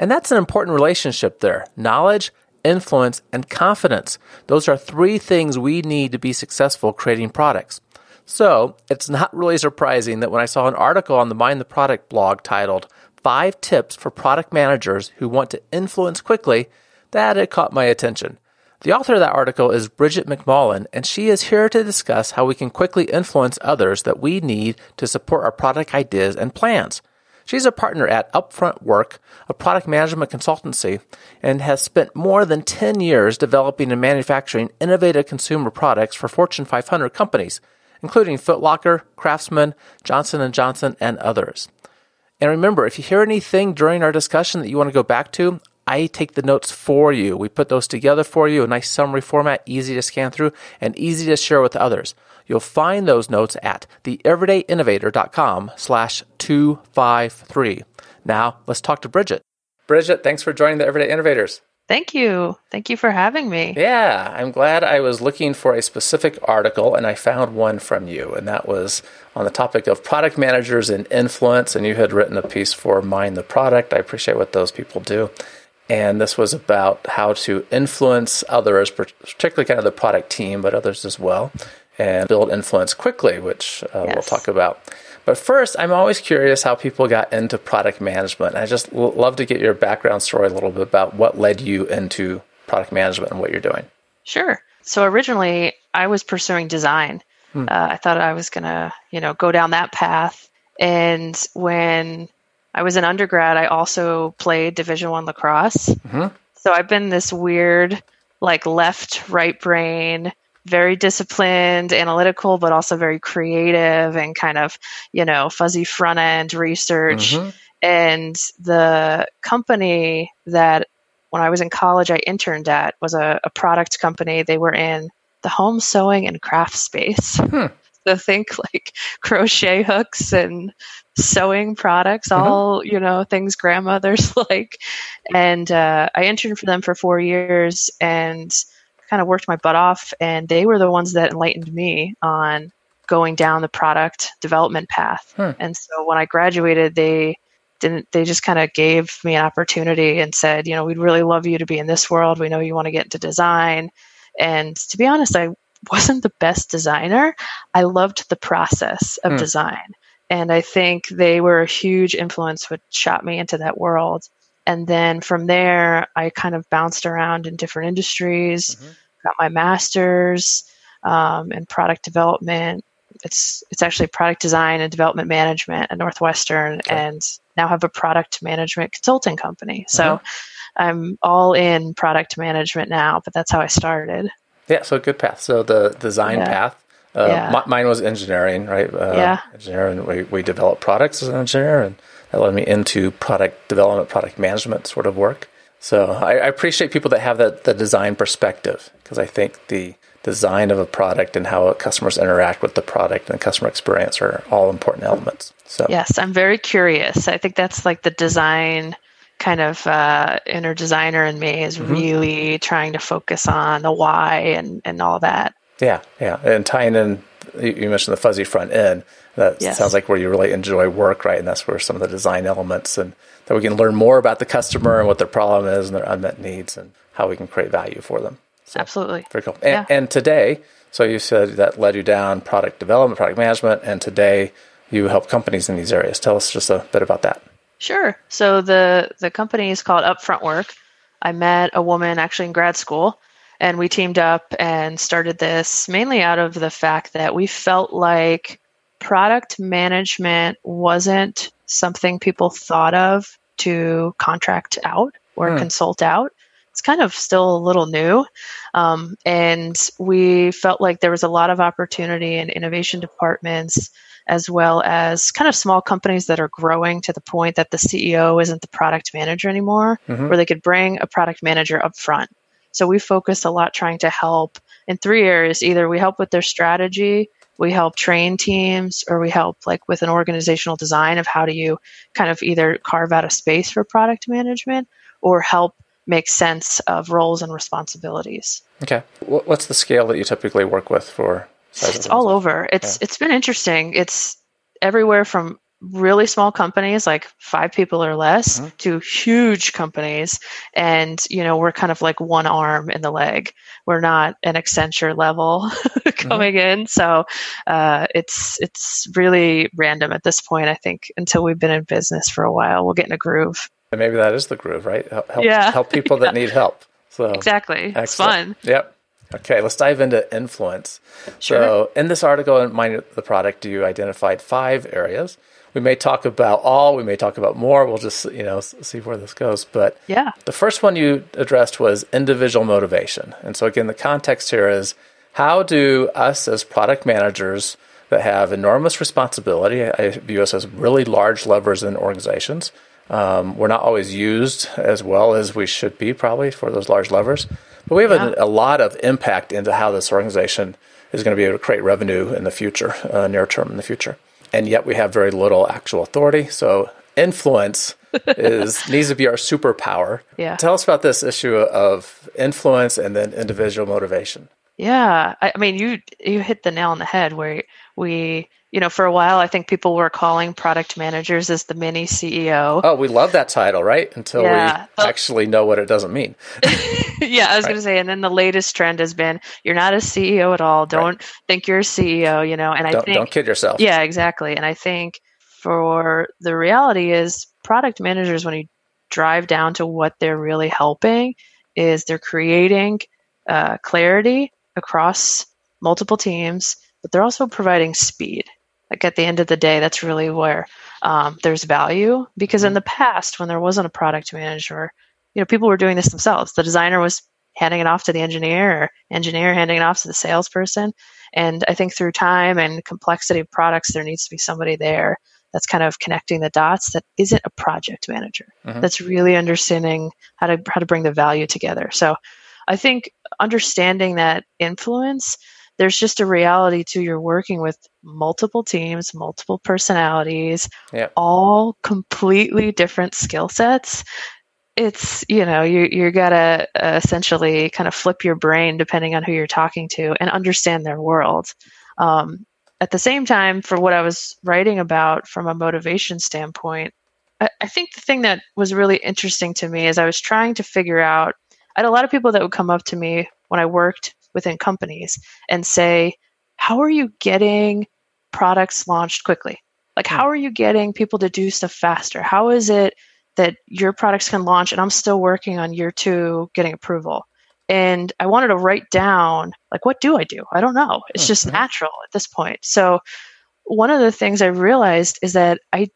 And that's an important relationship there. Knowledge, influence, and confidence. Those are three things we need to be successful creating products. So it's not really surprising that when I saw an article on the Mind the Product blog titled Five Tips for Product Managers Who Want to Influence Quickly, that it caught my attention. The author of that article is Bridget McMullen, and she is here to discuss how we can quickly influence others that we need to support our product ideas and plans. She's a partner at Upfront Work, a product management consultancy, and has spent more than 10 years developing and manufacturing innovative consumer products for Fortune 500 companies, including Foot Locker, Craftsman, Johnson & Johnson, and others. And remember, if you hear anything during our discussion that you want to go back to, I take the notes for you. We put those together for you, a nice summary format, easy to scan through and easy to share with others. You'll find those notes at theeverydayinnovator.com slash 253. Now, let's talk to Bridget. Bridget, thanks for joining the Everyday Innovators. Thank you. Thank you for having me. Yeah, I'm glad I was looking for a specific article and I found one from you, and that was on the topic of product managers and influence. And you had written a piece for Mind the Product. I appreciate what those people do. And this was about how to influence others, particularly kind of the product team, but others as well, and build influence quickly, which uh, yes. we'll talk about. But first, I'm always curious how people got into product management. I just l- love to get your background story a little bit about what led you into product management and what you're doing. Sure. So originally, I was pursuing design. Hmm. Uh, I thought I was going to, you know, go down that path. And when I was an undergrad, I also played Division One lacrosse. Mm-hmm. So I've been this weird, like left right brain very disciplined, analytical, but also very creative and kind of, you know, fuzzy front end research. Mm-hmm. And the company that when I was in college I interned at was a, a product company. They were in the home sewing and craft space. Hmm. So think like crochet hooks and sewing products, mm-hmm. all you know things grandmothers like. And uh, I interned for them for four years, and kind of worked my butt off, and they were the ones that enlightened me on going down the product development path. Hmm. And so when I graduated, they didn't they just kind of gave me an opportunity and said, you know, we'd really love you to be in this world. We know you want to get into design. And to be honest, I wasn't the best designer. I loved the process of hmm. design. And I think they were a huge influence which shot me into that world. And then from there, I kind of bounced around in different industries, mm-hmm. got my master's um, in product development. It's it's actually product design and development management at Northwestern, okay. and now have a product management consulting company. So mm-hmm. I'm all in product management now, but that's how I started. Yeah, so a good path. So the design yeah. path. Uh, yeah. mine was engineering, right? Uh, yeah. Engineering. We we develop products as an engineer, and that led me into product development, product management sort of work. So I, I appreciate people that have that the design perspective because I think the design of a product and how customers interact with the product and customer experience are all important elements. So yes, I'm very curious. I think that's like the design kind of uh, inner designer in me is mm-hmm. really trying to focus on the why and and all that. Yeah, yeah, and tying in you mentioned the fuzzy front end that yes. sounds like where you really enjoy work, right? And that's where some of the design elements and that we can learn more about the customer and what their problem is and their unmet needs and how we can create value for them. So, Absolutely. Very cool. And, yeah. and today, so you said that led you down product development, product management, and today you help companies in these areas. Tell us just a bit about that. Sure. So the the company is called Upfront Work. I met a woman actually in grad school and we teamed up and started this mainly out of the fact that we felt like product management wasn't something people thought of to contract out or hmm. consult out. it's kind of still a little new. Um, and we felt like there was a lot of opportunity in innovation departments as well as kind of small companies that are growing to the point that the CEO isn't the product manager anymore, mm-hmm. where they could bring a product manager up front. So we focus a lot trying to help in three areas. Either we help with their strategy, we help train teams, or we help like with an organizational design of how do you kind of either carve out a space for product management or help make sense of roles and responsibilities. Okay. What's the scale that you typically work with for? It's all over. It's yeah. it's been interesting. It's everywhere from really small companies like five people or less mm-hmm. to huge companies and you know we're kind of like one arm in the leg we're not an accenture level coming mm-hmm. in so uh, it's it's really random at this point i think until we've been in business for a while we'll get in a groove and maybe that is the groove, right? Help, yeah. help people that need help. So exactly, excellent. it's fun. Yep. Okay, let's dive into influence. Sure. So, in this article in Mind the Product, you identified five areas. We may talk about all, we may talk about more. We'll just, you know, see where this goes. But yeah, the first one you addressed was individual motivation. And so, again, the context here is how do us as product managers that have enormous responsibility, I view us as really large levers in organizations, um, we're not always used as well as we should be, probably, for those large levers. But we have yeah. a, a, lot of impact into how this organization is going to be able to create revenue in the future, uh, near term in the future. And yet we have very little actual authority. So influence is needs to be our superpower. Yeah. Tell us about this issue of influence and then individual motivation. Yeah, I, I mean, you you hit the nail on the head where we you know, for a while, I think people were calling product managers as the mini CEO. Oh, we love that title, right? Until yeah. we actually know what it doesn't mean. yeah, I was right. going to say, and then the latest trend has been you're not a CEO at all. Don't right. think you're a CEO, you know, and I don't, think. Don't kid yourself. Yeah, exactly. And I think for the reality is product managers, when you drive down to what they're really helping, is they're creating uh, clarity across multiple teams, but they're also providing speed like at the end of the day, that's really where um, there's value. Because in mm-hmm. the past, when there wasn't a product manager, you know, people were doing this themselves. The designer was handing it off to the engineer, or engineer handing it off to the salesperson. And I think through time and complexity of products, there needs to be somebody there that's kind of connecting the dots that isn't a project manager. Mm-hmm. That's really understanding how to how to bring the value together. So I think understanding that influence there's just a reality to you're working with multiple teams, multiple personalities, yep. all completely different skill sets. It's, you know, you, you got to uh, essentially kind of flip your brain depending on who you're talking to and understand their world. Um, at the same time, for what I was writing about from a motivation standpoint, I, I think the thing that was really interesting to me is I was trying to figure out, I had a lot of people that would come up to me when I worked within companies and say, how are you getting products launched quickly? Like, hmm. how are you getting people to do stuff faster? How is it that your products can launch and I'm still working on year two getting approval? And I wanted to write down, like, what do I do? I don't know. It's hmm, just mm-hmm. natural at this point. So, one of the things I realized is that I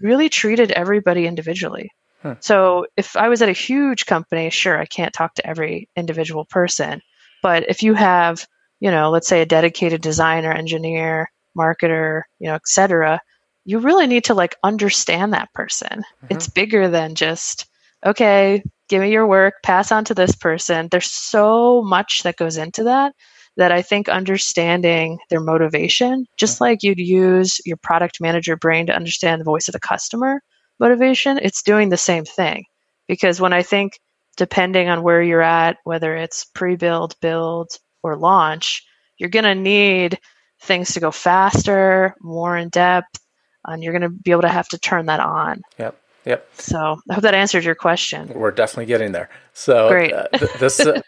really treated everybody individually. Huh. So, if I was at a huge company, sure, I can't talk to every individual person. But if you have, you know, let's say a dedicated designer, engineer, marketer, you know, etc., you really need to like understand that person. Mm-hmm. It's bigger than just, okay, give me your work, pass on to this person. There's so much that goes into that that I think understanding their motivation, just like you'd use your product manager brain to understand the voice of the customer motivation, it's doing the same thing. Because when I think depending on where you're at, whether it's pre build, build, or launch, you're going to need things to go faster, more in depth, and you're going to be able to have to turn that on. Yep. Yep. So I hope that answered your question. We're definitely getting there. So Great. Uh, th- this uh,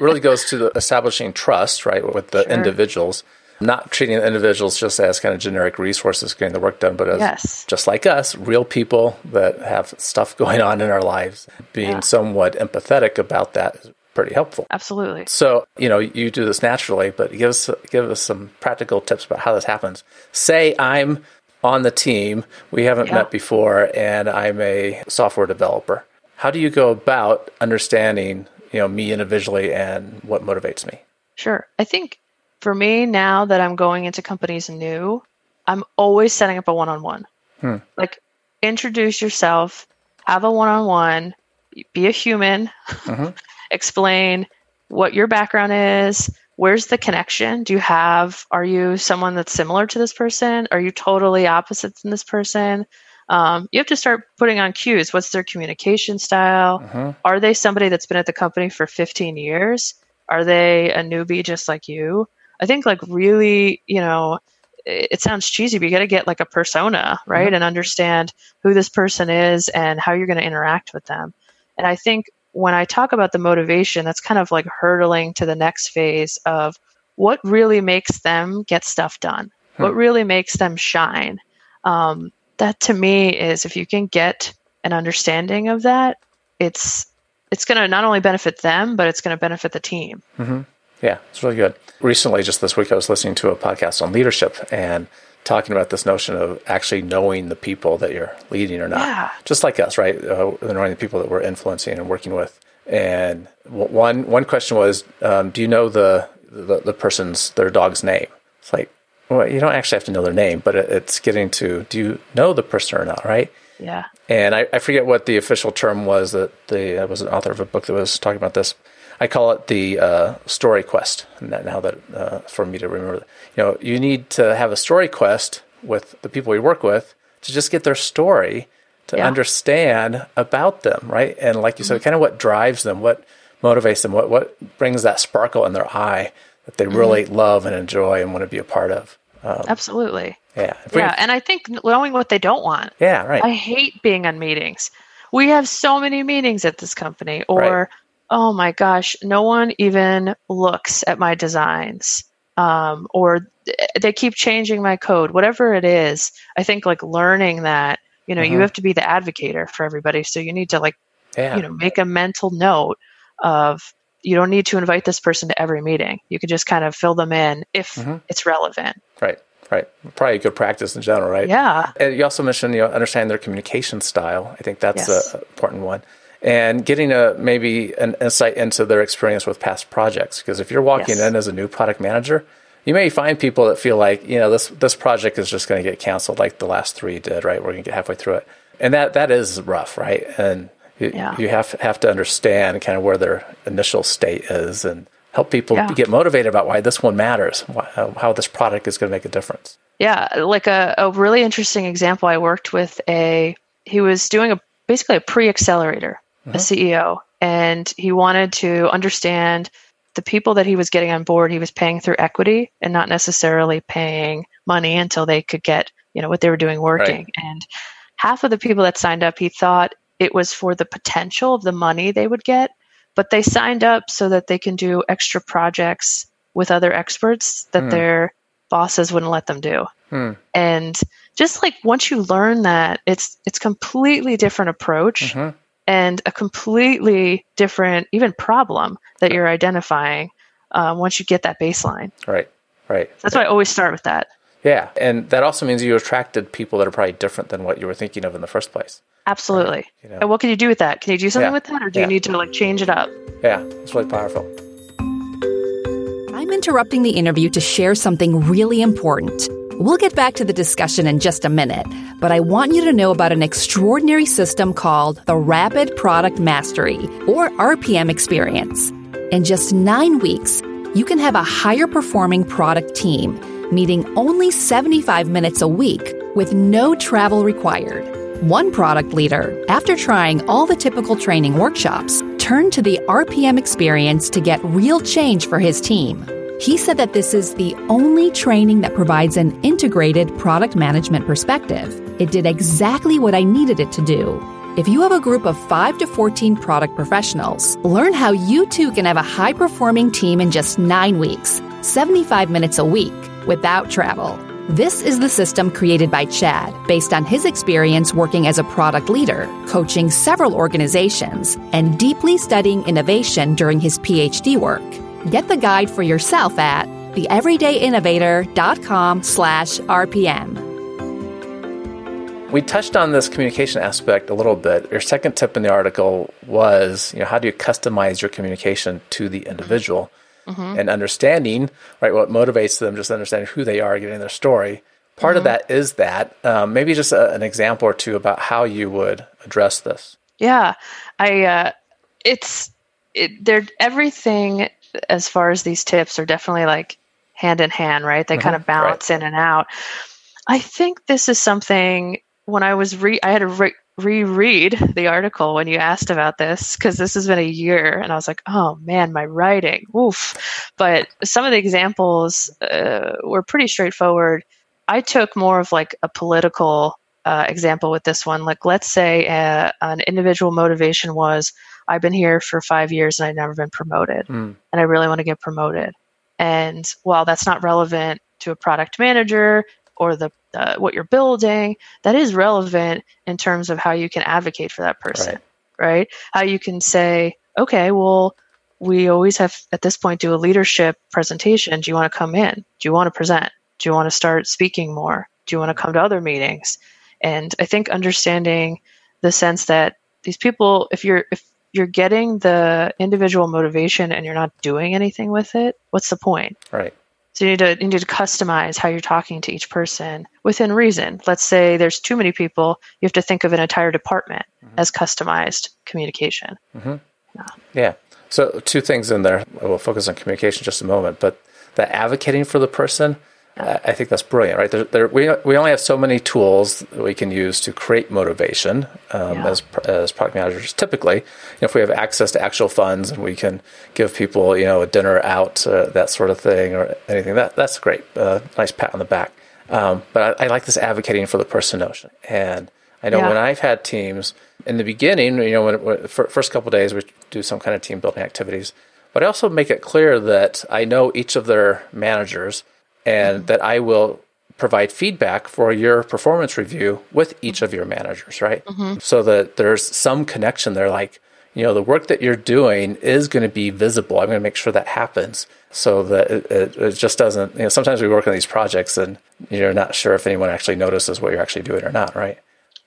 really goes to the establishing trust, right, with the sure. individuals not treating the individuals just as kind of generic resources getting the work done, but as yes. just like us, real people that have stuff going on in our lives. Being yeah. somewhat empathetic about that is pretty helpful. Absolutely. So, you know, you do this naturally, but give us give us some practical tips about how this happens. Say I'm on the team, we haven't yeah. met before, and I'm a software developer. how do you go about understanding, you know, me individually and what motivates me? Sure. I think for me now that I'm going into companies new, I'm always setting up a one-on-one. Hmm. Like introduce yourself, have a one-on-one, be a human, mm-hmm. explain what your background is, where's the connection? Do you have, are you someone that's similar to this person? Are you totally opposite from this person? Um, you have to start putting on cues. What's their communication style? Mm-hmm. Are they somebody that's been at the company for 15 years? Are they a newbie just like you? I think, like, really, you know, it sounds cheesy, but you got to get like a persona, right? Mm-hmm. And understand who this person is and how you're going to interact with them. And I think when I talk about the motivation, that's kind of like hurdling to the next phase of what really makes them get stuff done, hmm. what really makes them shine. Um, that to me is if you can get an understanding of that, it's it's going to not only benefit them, but it's going to benefit the team. Mm-hmm. Yeah, it's really good. Recently, just this week, I was listening to a podcast on leadership and talking about this notion of actually knowing the people that you're leading or not. Yeah. Just like us, right? Uh, knowing the people that we're influencing and working with. And one one question was, um, do you know the, the, the person's their dog's name? It's like, well, you don't actually have to know their name, but it, it's getting to, do you know the person or not, right? Yeah. And I, I forget what the official term was that the I was an author of a book that was talking about this. I call it the uh, story quest. Now that uh, for me to remember, you know, you need to have a story quest with the people you work with to just get their story to yeah. understand about them, right? And like you mm-hmm. said, kind of what drives them, what motivates them, what what brings that sparkle in their eye that they really mm-hmm. love and enjoy and want to be a part of. Um, Absolutely. Yeah. yeah, and I think knowing what they don't want. Yeah, right. I hate being on meetings. We have so many meetings at this company, or right oh my gosh, no one even looks at my designs. Um, or they keep changing my code, whatever it is. I think like learning that, you know, mm-hmm. you have to be the advocator for everybody. So you need to like, yeah. you know, make a mental note of you don't need to invite this person to every meeting. You can just kind of fill them in if mm-hmm. it's relevant. Right. Right. Probably a good practice in general, right? Yeah. And you also mentioned, you know, understand their communication style. I think that's yes. an important one and getting a maybe an insight into their experience with past projects. Because if you're walking yes. in as a new product manager, you may find people that feel like you know this this project is just going to get canceled, like the last three did. Right, we're going to get halfway through it, and that that is rough, right? And you, yeah. you have have to understand kind of where their initial state is and help people yeah. get motivated about why this one matters, why, how this product is going to make a difference. Yeah, like a, a really interesting example. I worked with a he was doing a basically a pre-accelerator mm-hmm. a CEO, and he wanted to understand the people that he was getting on board. He was paying through equity and not necessarily paying money until they could get you know what they were doing working. Right. And half of the people that signed up, he thought it was for the potential of the money they would get, but they signed up so that they can do extra projects with other experts that mm. their bosses wouldn't let them do. Mm. And just like once you learn that, it's it's completely different approach. Mm-hmm and a completely different even problem that you're identifying um, once you get that baseline. Right, right. That's why I always start with that. Yeah, and that also means you attracted people that are probably different than what you were thinking of in the first place. Absolutely. Right? You know? And what can you do with that? Can you do something yeah. with that, or do yeah. you need to like change it up? Yeah, it's really powerful. I'm interrupting the interview to share something really important. We'll get back to the discussion in just a minute, but I want you to know about an extraordinary system called the Rapid Product Mastery, or RPM experience. In just nine weeks, you can have a higher performing product team, meeting only 75 minutes a week with no travel required. One product leader, after trying all the typical training workshops, turned to the RPM experience to get real change for his team. He said that this is the only training that provides an integrated product management perspective. It did exactly what I needed it to do. If you have a group of 5 to 14 product professionals, learn how you too can have a high performing team in just 9 weeks, 75 minutes a week, without travel. This is the system created by Chad based on his experience working as a product leader, coaching several organizations, and deeply studying innovation during his PhD work. Get the guide for yourself at theeverydayinnovator.com slash RPM. We touched on this communication aspect a little bit. Your second tip in the article was, you know, how do you customize your communication to the individual mm-hmm. and understanding, right, what motivates them, just understanding who they are, getting their story. Part mm-hmm. of that is that. Um, maybe just a, an example or two about how you would address this. Yeah, I. Uh, it's it. They're everything as far as these tips are definitely like hand in hand, right? They mm-hmm. kind of balance right. in and out. I think this is something when I was re I had to re- reread the article when you asked about this because this has been a year and I was like, oh man, my writing, oof. But some of the examples uh, were pretty straightforward. I took more of like a political uh, example with this one. Like, let's say uh, an individual motivation was, I've been here for five years and I've never been promoted, mm. and I really want to get promoted. And while that's not relevant to a product manager, or the uh, what you're building that is relevant in terms of how you can advocate for that person right. right? How you can say okay well we always have at this point do a leadership presentation. Do you want to come in? Do you want to present? Do you want to start speaking more? Do you want to come to other meetings? And i think understanding the sense that these people if you're if you're getting the individual motivation and you're not doing anything with it what's the point right so you need to you need to customize how you're talking to each person within reason. Let's say there's too many people, you have to think of an entire department mm-hmm. as customized communication. Mm-hmm. Yeah. yeah. So two things in there. We'll focus on communication just a moment, but the advocating for the person I think that's brilliant, right? There, there, we, we only have so many tools that we can use to create motivation um, yeah. as, as product managers. Typically, you know, if we have access to actual funds and we can give people, you know, a dinner out, uh, that sort of thing, or anything, that that's great. Uh, nice pat on the back. Um, but I, I, like this advocating for the person notion. And I know yeah. when I've had teams in the beginning, you know, when, when first couple days we do some kind of team building activities, but I also make it clear that I know each of their managers and mm-hmm. that I will provide feedback for your performance review with each of your managers, right? Mm-hmm. So that there's some connection there. Like, you know, the work that you're doing is going to be visible. I'm going to make sure that happens so that it, it, it, just doesn't, you know, sometimes we work on these projects and you're not sure if anyone actually notices what you're actually doing or not, right?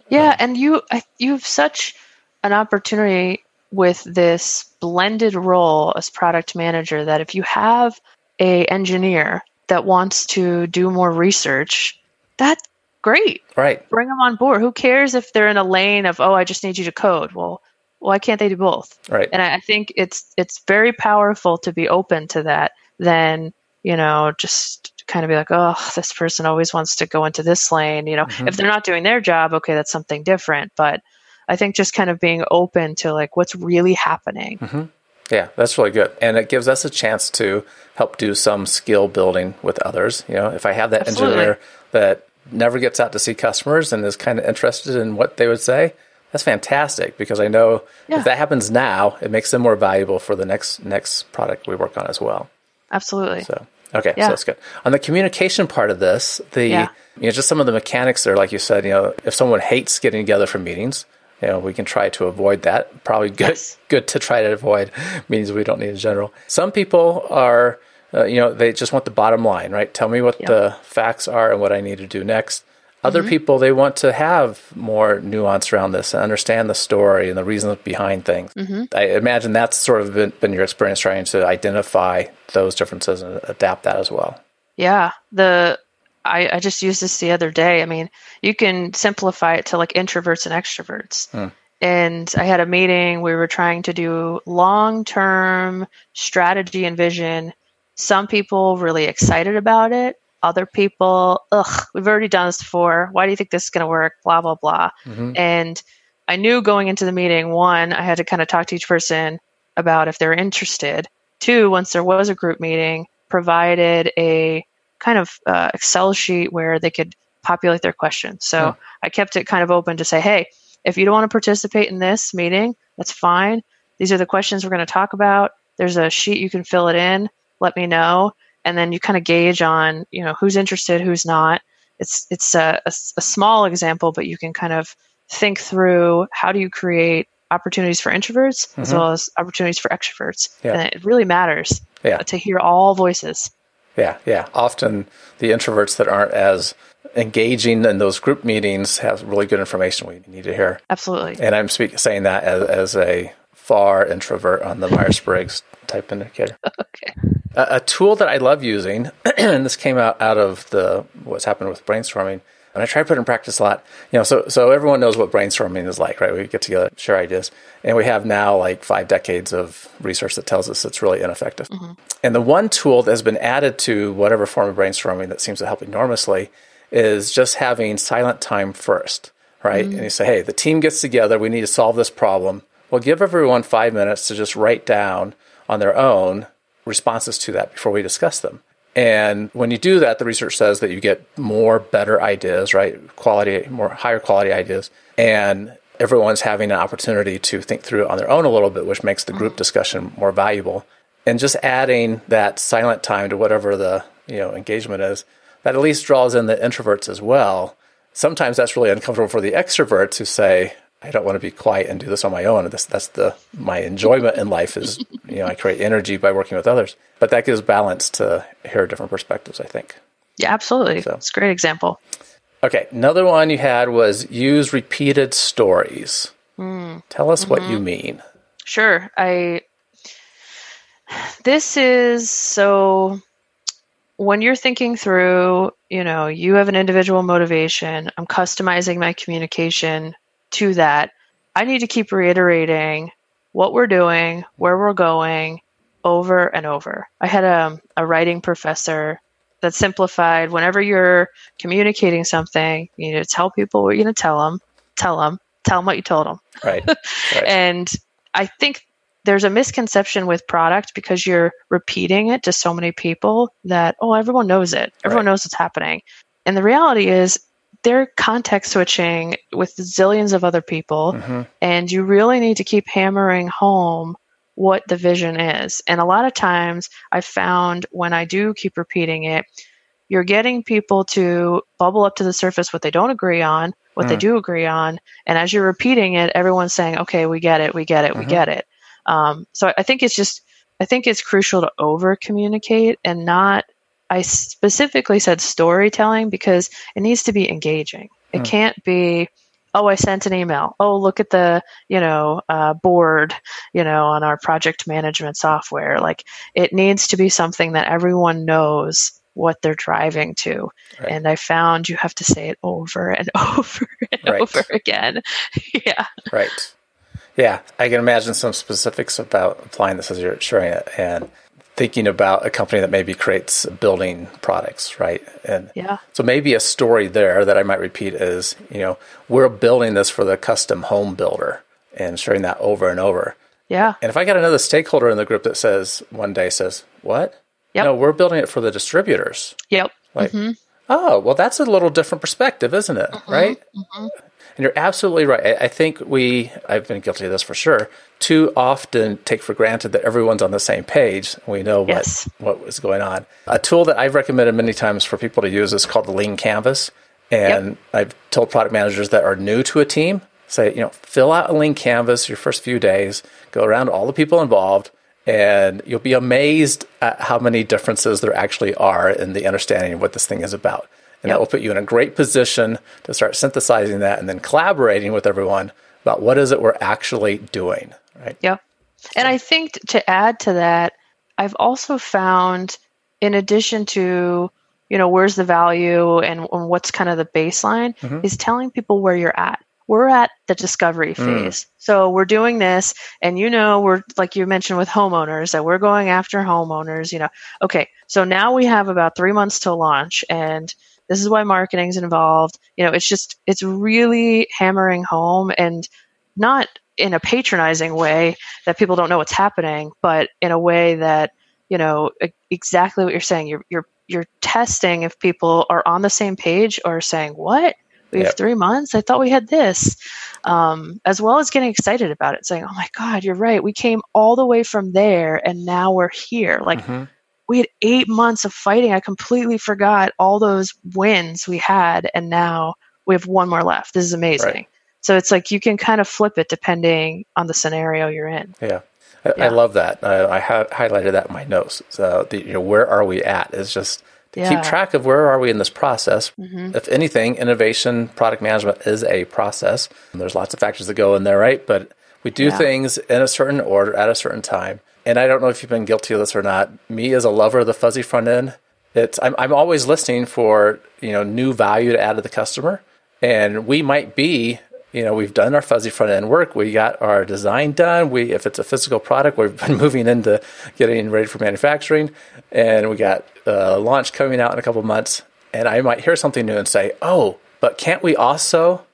Yeah. Um, and you, you have such an opportunity with this blended role as product manager that if you have a engineer that wants to do more research, that's great. Right. Bring them on board. Who cares if they're in a lane of, oh, I just need you to code? Well, why can't they do both? Right. And I think it's it's very powerful to be open to that than, you know, just kind of be like, oh, this person always wants to go into this lane. You know, mm-hmm. if they're not doing their job, okay, that's something different. But I think just kind of being open to like what's really happening. Mm-hmm. Yeah, that's really good. And it gives us a chance to help do some skill building with others. You know, if I have that Absolutely. engineer that never gets out to see customers and is kind of interested in what they would say, that's fantastic because I know yeah. if that happens now, it makes them more valuable for the next next product we work on as well. Absolutely. So okay, yeah. so that's good. On the communication part of this, the yeah. you know just some of the mechanics there, like you said, you know, if someone hates getting together for meetings, you know, we can try to avoid that. Probably good, yes. good to try to avoid means we don't need in general. Some people are, uh, you know, they just want the bottom line, right? Tell me what the facts are and what I need to do next. Other mm-hmm. people, they want to have more nuance around this and understand the story and the reasons behind things. Mm-hmm. I imagine that's sort of been, been your experience trying to identify those differences and adapt that as well. Yeah. The I, I just used this the other day. I mean, you can simplify it to like introverts and extroverts. Hmm. And I had a meeting. We were trying to do long term strategy and vision. Some people really excited about it. Other people, ugh, we've already done this before. Why do you think this is going to work? Blah, blah, blah. Mm-hmm. And I knew going into the meeting, one, I had to kind of talk to each person about if they're interested. Two, once there was a group meeting, provided a kind of uh, Excel sheet where they could populate their questions. So yeah. I kept it kind of open to say, hey, if you don't want to participate in this meeting, that's fine. These are the questions we're going to talk about. There's a sheet you can fill it in. Let me know, and then you kind of gauge on you know who's interested, who's not. It's it's a, a, a small example, but you can kind of think through how do you create opportunities for introverts mm-hmm. as well as opportunities for extroverts, yeah. and it really matters yeah. to hear all voices. Yeah, yeah. Often the introverts that aren't as engaging in those group meetings have really good information we need to hear. Absolutely. And I'm speak, saying that as, as a far introvert on the Myers Briggs type indicator. okay. A, a, tool that I love using, and this came out out of the what's happened with brainstorming, and I try to put it in practice a lot. You know, so so everyone knows what brainstorming is like, right? We get together, share ideas, and we have now like five decades of research that tells us it's really ineffective. Mm-hmm. And the one tool that has been added to whatever form of brainstorming that seems to help enormously is just having silent time first, right? Mm-hmm. And you say, hey, the team gets together, we need to solve this problem. Well, give everyone five minutes to just write down on their own responses to that before we discuss them. And when you do that, the research says that you get more better ideas, right? Quality, more higher quality ideas. And everyone's having an opportunity to think through it on their own a little bit, which makes the group mm-hmm. discussion more valuable. And just adding that silent time to whatever the you know engagement is, that at least draws in the introverts as well. Sometimes that's really uncomfortable for the extroverts who say, I don't want to be quiet and do this on my own. This, that's the my enjoyment in life is you know I create energy by working with others, but that gives balance to hear different perspectives. I think. Yeah, absolutely. So. It's a great example. Okay, another one you had was use repeated stories. Mm. Tell us mm-hmm. what you mm-hmm. mean. Sure, I. This is so when you're thinking through, you know, you have an individual motivation. I'm customizing my communication to that, I need to keep reiterating what we're doing, where we're going over and over. I had a, a writing professor that simplified whenever you're communicating something, you need to tell people what you're going to tell them, tell them, tell them what you told them. Right. right. and I think there's a misconception with product because you're repeating it to so many people that, oh, everyone knows it. Everyone right. knows what's happening. And the reality is, they're context switching with zillions of other people, mm-hmm. and you really need to keep hammering home what the vision is. And a lot of times I found when I do keep repeating it, you're getting people to bubble up to the surface what they don't agree on, what mm. they do agree on. And as you're repeating it, everyone's saying, okay, we get it, we get it, mm-hmm. we get it. Um, so I think it's just, I think it's crucial to over communicate and not I specifically said storytelling because it needs to be engaging. It mm. can't be, oh, I sent an email. Oh, look at the, you know, uh, board, you know, on our project management software. Like it needs to be something that everyone knows what they're driving to. Right. And I found you have to say it over and over and right. over again. yeah. Right. Yeah. I can imagine some specifics about applying this as you're sharing it. And thinking about a company that maybe creates building products, right? And yeah. so maybe a story there that I might repeat is, you know, we're building this for the custom home builder and sharing that over and over. Yeah. And if I got another stakeholder in the group that says one day says, "What? Yep. No, we're building it for the distributors." Yep. Like, mm-hmm. oh, well, that's a little different perspective, isn't it? Mm-hmm. Right? Mm-hmm. And you're absolutely right. I think we, I've been guilty of this for sure, too often take for granted that everyone's on the same page. We know what, yes. what was going on. A tool that I've recommended many times for people to use is called the Lean Canvas. And yep. I've told product managers that are new to a team, say, you know, fill out a Lean Canvas your first few days, go around all the people involved, and you'll be amazed at how many differences there actually are in the understanding of what this thing is about. And yep. that will put you in a great position to start synthesizing that and then collaborating with everyone about what is it we're actually doing. Right. Yep. And I think to add to that, I've also found, in addition to, you know, where's the value and, and what's kind of the baseline, mm-hmm. is telling people where you're at. We're at the discovery mm. phase. Mm. So we're doing this, and you know, we're like you mentioned with homeowners that we're going after homeowners, you know. Okay, so now we have about three months to launch, and this is why marketing is involved. You know, it's just, it's really hammering home and not in a patronizing way that people don't know what's happening, but in a way that, you know, exactly what you're saying. You're, you're, you're testing if people are on the same page or saying, what? We have yep. three months. I thought we had this, um, as well as getting excited about it, saying, "Oh my God, you're right. We came all the way from there, and now we're here." Like mm-hmm we had eight months of fighting. I completely forgot all those wins we had, and now we have one more left. This is amazing. Right. So it's like you can kind of flip it depending on the scenario you're in. Yeah. I, yeah. I love that. I, I ha- highlighted that in my notes. So, the, you know, where are we at is just to Yeah. keep track of where are we in this process. Mm-hmm. If anything, innovation, product management is a process. And there's lots of factors that go in there, right? But we do Yeah. things in a certain order at a certain time. And I don't know if you've been guilty of this or not. Me as a lover of the fuzzy front end, it's I'm I'm always listening for, you know, new value to add to the customer. And we might be you know, we've done our fuzzy front end work. We got our design done. We, if it's a physical product, we've been moving into getting ready for manufacturing, and we got uh, launch coming out in a couple months. And I might hear something new and say, "Oh, but can't we also?"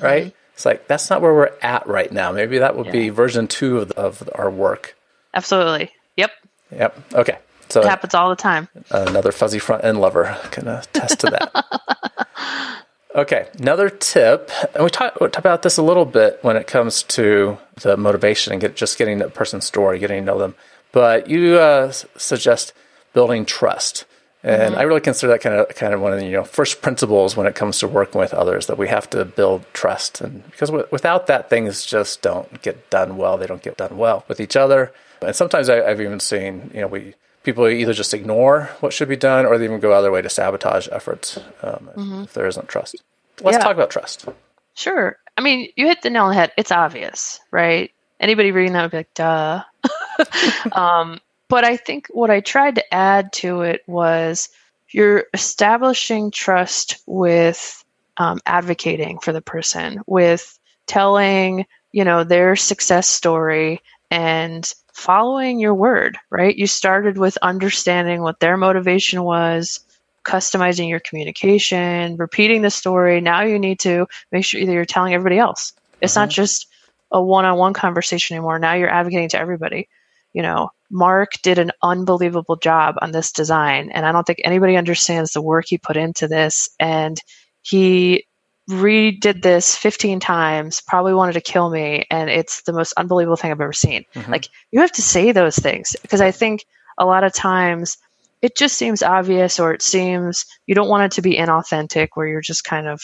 Right? It's like that's not where we're at right now. Maybe that would be version two of, the, of our work. Absolutely. Yep. Yep. Okay. So It happens all the time. another fuzzy front end lover can attest to that. okay, another tip, and we talked talk about this a little bit when it comes to the motivation and get, just getting the person's story, getting to know them. But you uh, suggest building trust, and I really consider that kind of kind of one of the you know first principles when it comes to working with others that we have to build trust, and because w- without that, things just don't get done well. They don't get done well with each other, and sometimes I, I've even seen you know we people either just ignore what should be done or they even go out of their way to sabotage efforts um, if there isn't trust. Let's Yeah. talk about trust. Sure. I mean, you hit the nail on the head. It's obvious, right? Anybody reading that would be like, duh. um, but I think what I tried to add to it was you're establishing trust with um, advocating for the person, with telling, you know, their success story and following your word, right? You started with understanding what their motivation was, customizing your communication, repeating the story. Now you need to make sure that you're telling everybody else. It's not mm-hmm. just a one-on-one conversation anymore. Now you're advocating to everybody. You know, Mark did an unbelievable job on this design, and I don't think anybody understands the work he put into this. And he redid this 15 times, probably wanted to kill me, and it's the most unbelievable thing I've ever seen. Like, you have to say those things because I think a lot of times it just seems obvious or it seems you don't want it to be inauthentic where you're just kind of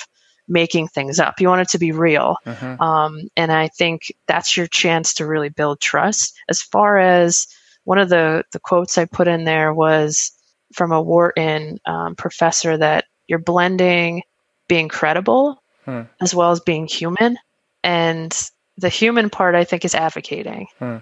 making things up. You want it to be real. Um, and I think that's your chance to really build trust. As far as one of the, the quotes I put in there was from a Wharton um, professor that you're blending being credible Hmm. as well as being human. And the human part, I think, is advocating hmm.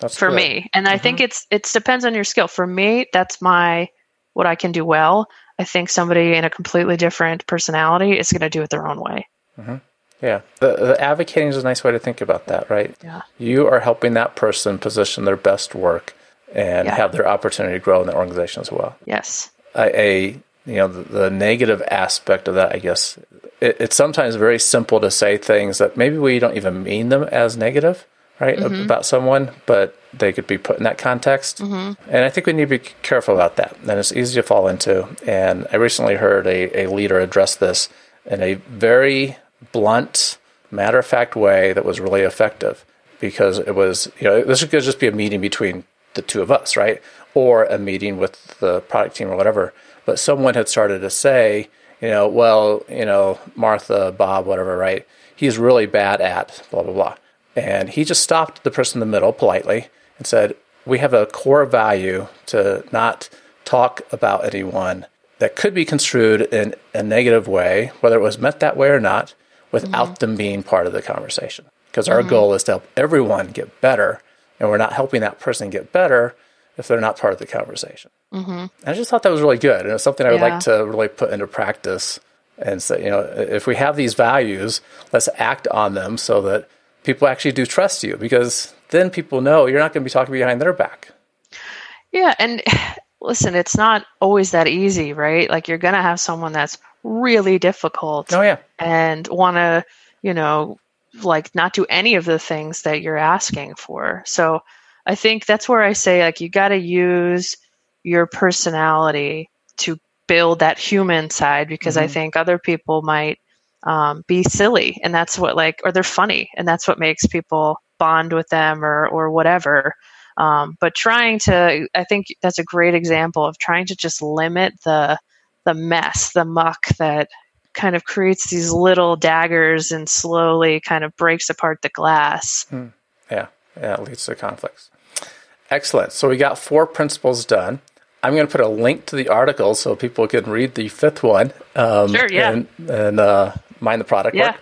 That's for good. me and i think mm-hmm. it's it depends on your skill for me that's my what i can do well i think somebody in a completely different personality is going to do it their own way mm-hmm. Yeah, the, the advocating is a nice way to think about that, right? Yeah. You are helping that person position their best work and Yeah. have their opportunity to grow in the organization as well. yes a, a you know the, the negative aspect of that, I guess, it, it's sometimes very simple to say things that maybe we don't even mean them as negative, right, mm-hmm. about someone, but they could be put in that context. Mm-hmm. And I think we need to be careful about that. And it's easy to fall into. And I recently heard a, a leader address this in a very blunt, matter of fact way that was really effective because it was, you know, this could just be a meeting between the two of us, right? Or a meeting with the product team or whatever. But someone had started to say, you know, well, you know, Martha, Bob, whatever, right? He's really bad at blah, blah, blah. And he just stopped the person in the middle politely and said, We have a core value to not talk about anyone that could be construed in a negative way, whether it was meant that way or not, without mm-hmm. them being part of the conversation. Because our mm-hmm. goal is to help everyone get better, and we're not helping that person get better if they're not part of the conversation. Mm-hmm. I just thought that was really good, and it's something I would Yeah. like to really put into practice. And say, you know, if we have these values, let's act on them so that people actually do trust you, because then people know you're not going to be talking behind their back. yeah and listen it's not always that easy right like you're going to have someone that's really difficult Oh yeah, and want to you know like not do any of the things that you're asking for so i think that's where i say like you got to use your personality to build that human side because i think other people might um, be silly and that's what like or they're funny and that's what makes people bond with them or or whatever. Um, but trying to i think that's a great example of trying to just limit the the mess the muck that kind of creates these little daggers and slowly kind of breaks apart the glass. Yeah, yeah. It leads to conflicts. Excellent. So we got four principles done. I'm going to put a link to the article so people can read the fifth one. Um, sure, yeah. And, and uh, mind the product yeah. work.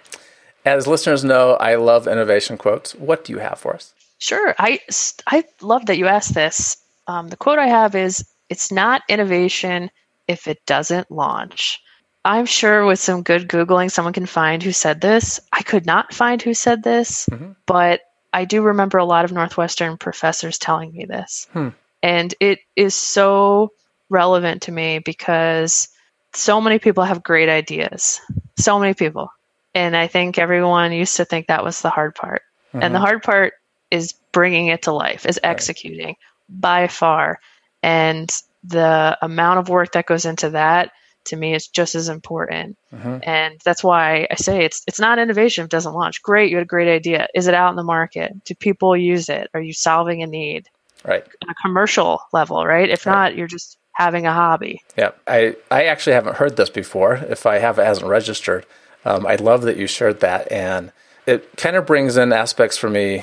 As listeners know, I love innovation quotes. What do you have for us? Sure. I, I love that you asked this. Um, the quote I have is It's not innovation if it doesn't launch. I'm sure with some good Googling, someone can find who said this. I could not find who said this, mm-hmm. but I do remember a lot of Northwestern professors telling me this. Hmm. And it is so relevant to me because so many people have great ideas. So many people. And I think everyone used to think that was the hard part. Mm-hmm. And the mm-hmm. hard part is bringing it to life, is executing right. by far. And the amount of work that goes into that to me is just as important. Mm-hmm. And that's why I say it's it's not innovation if it doesn't launch. Great, you had a great idea. Is it out in the market? Do people use it? Are you solving a need? Right. On a commercial level, right? If right. not, you're just having a hobby. Yeah. I, I actually haven't heard this before. If I have, it hasn't registered. Um, I love that you shared that. And it kind of brings in aspects for me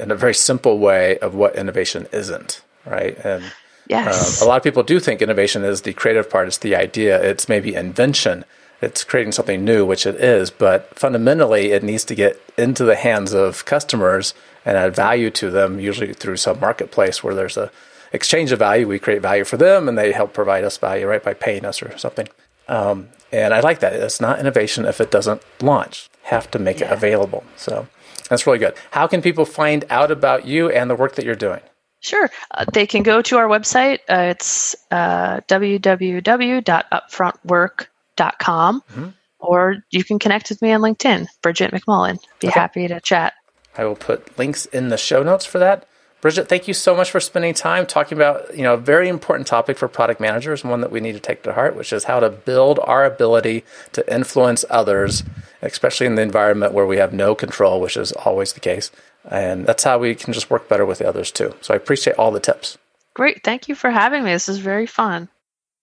in a very simple way of what innovation isn't, right? And yes. Um, a lot of people do think innovation is the creative part, it's the idea, it's maybe invention, it's creating something new, which it is, but fundamentally it needs to get into the hands of customers and add value to them, usually through some marketplace where there's a exchange of value. We create value for them and they help provide us value, right, by paying us or something. Um, and I like that. It's not innovation if it doesn't launch. Have to make yeah. it available. So that's really good. How can people find out about you and the work that you're doing? Sure. Uh, they can go to our website. Uh, it's uh, www.upfrontwork.com, mm-hmm. or you can connect with me on LinkedIn, Bridget McMullen. Be okay. happy to chat. I will put links in the show notes for that. Bridget, thank you so much for spending time talking about you know a very important topic for product managers, and one that we need to take to heart, which is how to build our ability to influence others, especially in the environment where we have no control, which is always the case. And that's how we can just work better with the others too. So I appreciate all the tips. Great. Thank you for having me. This is very fun.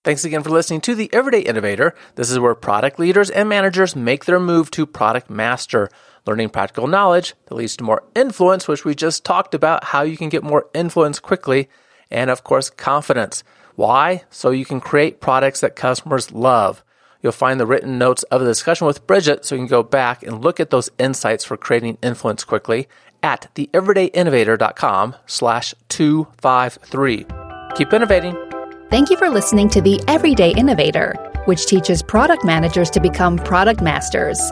Thanks again for listening to The Everyday Innovator. This is where product leaders and managers make their move to product master learning practical knowledge that leads to more influence, which we just talked about how you can get more influence quickly, and of course, confidence. Why? So you can create products that customers love. You'll find the written notes of the discussion with Bridget so you can go back and look at those insights for creating influence quickly at theeverydayinnovator.com slash 253. Keep innovating. Thank you for listening to The Everyday Innovator, which teaches product managers to become product masters.